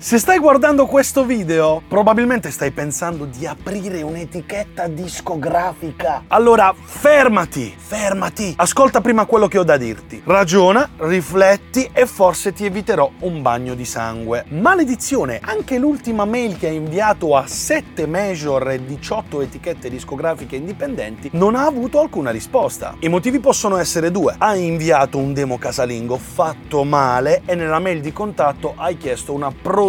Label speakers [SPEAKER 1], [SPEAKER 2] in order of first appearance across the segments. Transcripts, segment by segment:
[SPEAKER 1] Se stai guardando questo video, probabilmente stai pensando di aprire un'etichetta discografica. Allora, fermati, fermati. Ascolta prima quello che ho da dirti. Ragiona, rifletti e forse ti eviterò un bagno di sangue. Maledizione, anche l'ultima mail che hai inviato a 7 major e 18 etichette discografiche indipendenti non ha avuto alcuna risposta. I motivi possono essere due. Hai inviato un demo casalingo fatto male e nella mail di contatto hai chiesto una produzione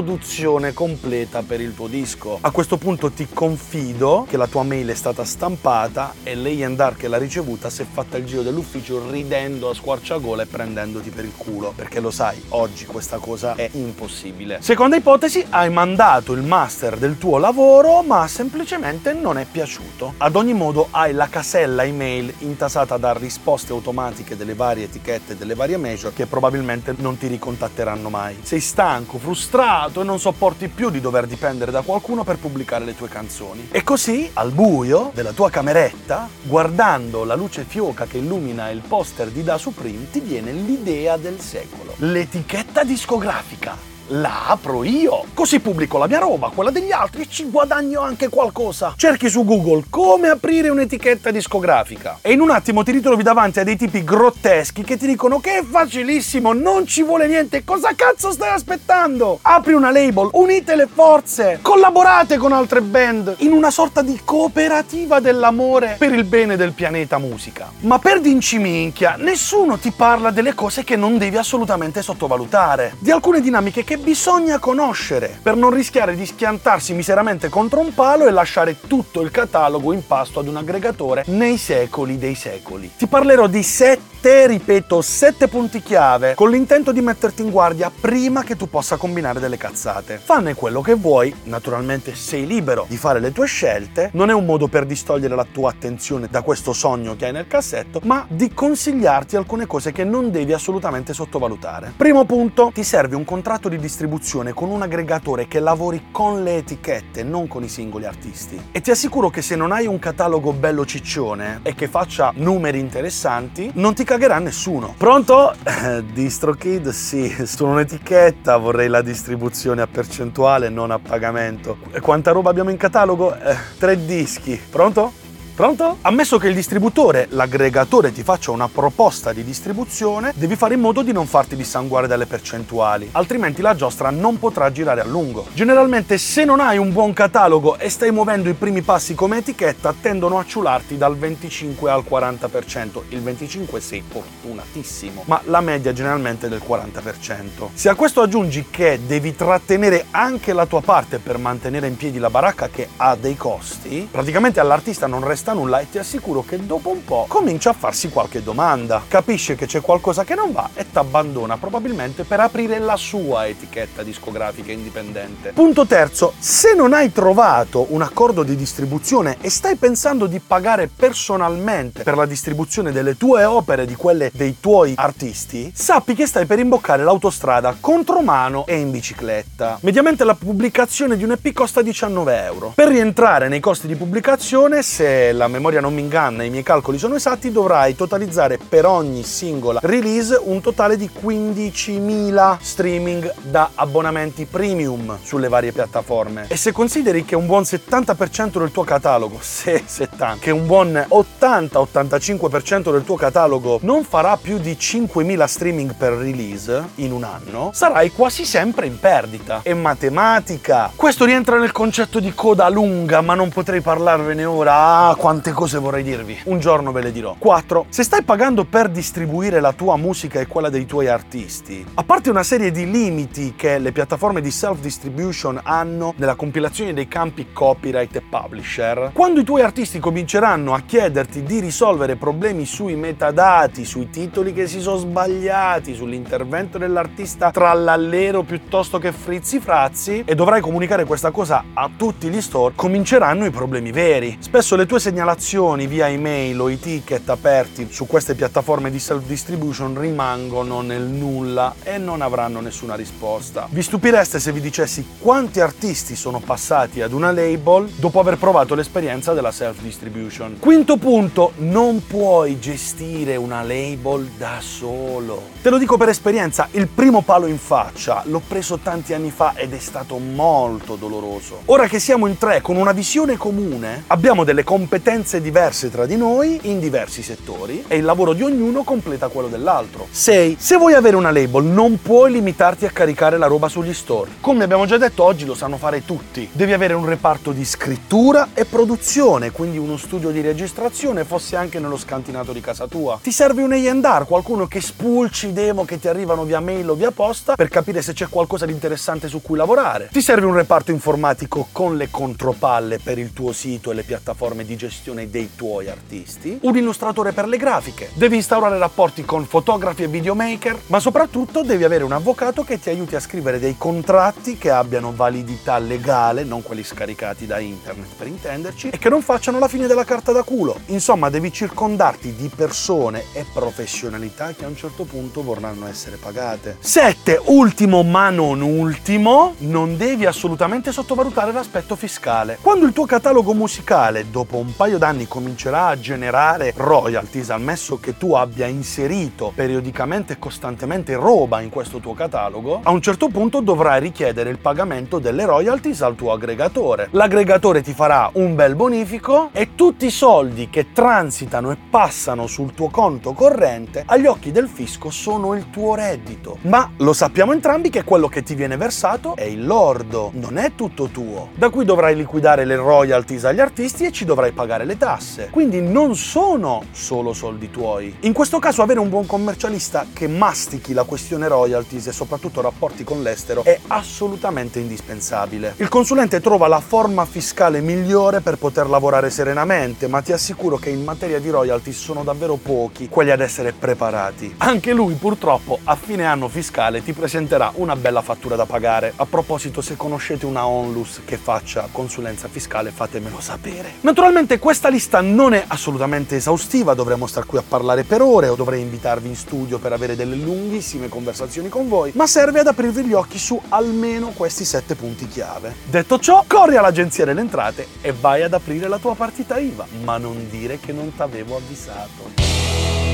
[SPEAKER 1] completa per il tuo disco. A questo punto ti confido che la tua mail è stata stampata e l'A&R che l'ha ricevuta si è fatta il giro dell'ufficio ridendo a squarciagola e prendendoti per il culo, perché lo sai, oggi questa cosa è impossibile. Seconda ipotesi, hai mandato il master del tuo lavoro, ma semplicemente non è piaciuto. Ad ogni modo hai la casella email intasata da risposte automatiche delle varie etichette, delle varie major, che probabilmente non ti ricontatteranno mai. Sei stanco, frustrato e non sopporti più di dover dipendere da qualcuno per pubblicare le tue canzoni. E così, al buio della tua cameretta, guardando la luce fioca che illumina il poster di Da Supreme, ti viene l'idea del secolo. L'etichetta discografica la apro io. Così pubblico la mia roba, quella degli altri e ci guadagno anche qualcosa. Cerchi su Google come aprire un'etichetta discografica e in un attimo ti ritrovi davanti a dei tipi grotteschi che ti dicono che è facilissimo, non ci vuole niente, cosa cazzo stai aspettando? Apri una label, unite le forze, collaborate con altre band in una sorta di cooperativa dell'amore per il bene del pianeta musica. Ma per d'inciminchia, nessuno ti parla delle cose che non devi assolutamente sottovalutare, di alcune dinamiche che bisogna conoscere per non rischiare di schiantarsi miseramente contro un palo e lasciare tutto il catalogo in pasto ad un aggregatore nei secoli dei secoli. Ti parlerò di sette, ripeto, sette punti chiave con l'intento di metterti in guardia prima che tu possa combinare delle cazzate. Fanne quello che vuoi, naturalmente sei libero di fare le tue scelte, non è un modo per distogliere la tua attenzione da questo sogno che hai nel cassetto, ma di consigliarti alcune cose che non devi assolutamente sottovalutare. Primo punto, ti serve un contratto di distribuzione con un aggregatore che lavori con le etichette, non con i singoli artisti. E ti assicuro che se non hai un catalogo bello ciccione e che faccia numeri interessanti, non ti cagherà nessuno. Pronto? Eh, DistroKid, sì, sono un'etichetta, vorrei la distribuzione a percentuale, non a pagamento. E quanta roba abbiamo in catalogo? Eh, tre dischi. Pronto? Pronto? Ammesso che il distributore, l'aggregatore ti faccia una proposta di distribuzione, devi fare in modo di non farti dissanguare dalle percentuali, altrimenti la giostra non potrà girare a lungo. Generalmente se non hai un buon catalogo e stai muovendo i primi passi come etichetta, tendono a ciularti dal 25 al 40%. Il 25 sei fortunatissimo, ma la media generalmente è del 40%. Se a questo aggiungi che devi trattenere anche la tua parte per mantenere in piedi la baracca che ha dei costi, praticamente all'artista non resta nulla e ti assicuro che dopo un po' comincia a farsi qualche domanda, capisce che c'è qualcosa che non va e ti abbandona probabilmente per aprire la sua etichetta discografica indipendente. Punto terzo, se non hai trovato un accordo di distribuzione e stai pensando di pagare personalmente per la distribuzione delle tue opere, di quelle dei tuoi artisti, sappi che stai per imboccare l'autostrada contromano e in bicicletta. Mediamente la pubblicazione di un EP costa 19 euro. Per rientrare nei costi di pubblicazione, se la memoria non mi inganna e i miei calcoli sono esatti, dovrai totalizzare per ogni singola release un totale di 15.000 streaming da abbonamenti premium sulle varie piattaforme. E se consideri che un buon 70% del tuo catalogo, se 70, che un buon 80-85% del tuo catalogo non farà più di 5.000 streaming per release in un anno, sarai quasi sempre in perdita. È matematica. Questo rientra nel concetto di coda lunga, ma non potrei parlarvene ora. Ah, quante cose vorrei dirvi. Un giorno ve le dirò. 4. Se stai pagando per distribuire la tua musica e quella dei tuoi artisti, a parte una serie di limiti che le piattaforme di self-distribution hanno nella compilazione dei campi copyright e publisher, quando i tuoi artisti cominceranno a chiederti di risolvere problemi sui metadati, sui titoli che si sono sbagliati, sull'intervento dell'artista trallallero piuttosto che frizzi frazzi, e dovrai comunicare questa cosa a tutti gli store, cominceranno i problemi veri. Spesso le tue segnalazioni via email o i ticket aperti su queste piattaforme di self-distribution rimangono nel nulla e non avranno nessuna risposta. Vi stupireste se vi dicessi quanti artisti sono passati ad una label dopo aver provato l'esperienza della self-distribution. Quinto punto, non puoi gestire una label da solo. Te lo dico per esperienza, il primo palo in faccia l'ho preso tanti anni fa ed è stato molto doloroso. Ora che siamo in tre con una visione comune, abbiamo delle competenze diverse tra di noi in diversi settori e il lavoro di ognuno completa quello dell'altro. 6. Se vuoi avere una label non puoi limitarti a caricare la roba sugli store. Come abbiamo già detto oggi lo sanno fare tutti. Devi avere un reparto di scrittura e produzione, quindi uno studio di registrazione, fosse anche nello scantinato di casa tua. Ti serve un A&R, qualcuno che spulci demo che ti arrivano via mail o via posta per capire se c'è qualcosa di interessante su cui lavorare. Ti serve un reparto informatico con le contropalle per il tuo sito e le piattaforme di gestione dei tuoi artisti. Un illustratore per le grafiche. Devi instaurare rapporti con fotografi e videomaker, ma soprattutto devi avere un avvocato che ti aiuti a scrivere dei contratti che abbiano validità legale, non quelli scaricati da internet per intenderci, e che non facciano la fine della carta da culo. Insomma, devi circondarti di persone e professionalità che a un certo punto vorranno essere pagate. 7. Ultimo ma non ultimo, non devi assolutamente sottovalutare l'aspetto fiscale. Quando il tuo catalogo musicale dopo un paio d'anni comincerà a generare royalties, ammesso che tu abbia inserito periodicamente e costantemente roba in questo tuo catalogo, a un certo punto dovrai richiedere il pagamento delle royalties al tuo aggregatore. L'aggregatore ti farà un bel bonifico e tutti i soldi che transitano e passano sul tuo conto corrente agli occhi del fisco sono il tuo reddito. Ma lo sappiamo entrambi che quello che ti viene versato è il lordo, non è tutto tuo. Da qui dovrai liquidare le royalties agli artisti e ci dovrai pagare le tasse. Quindi non sono solo soldi tuoi. In questo caso avere un buon commercialista che mastichi la questione royalties e soprattutto rapporti con l'estero è assolutamente indispensabile. Il consulente trova la forma fiscale migliore per poter lavorare serenamente, ma ti assicuro che in materia di royalties sono davvero pochi quelli ad essere preparati. Anche lui purtroppo a fine anno fiscale ti presenterà una bella fattura da pagare. A proposito, se conoscete una onlus che faccia consulenza fiscale, fatemelo sapere. Naturalmente questa lista non è assolutamente esaustiva, dovremmo star qui a parlare per ore o dovrei invitarvi in studio per avere delle lunghissime conversazioni con voi, ma serve ad aprirvi gli occhi su almeno questi sette punti chiave. Detto ciò, corri all'agenzia delle entrate e vai ad aprire la tua partita IVA, ma non dire che non t'avevo avvisato.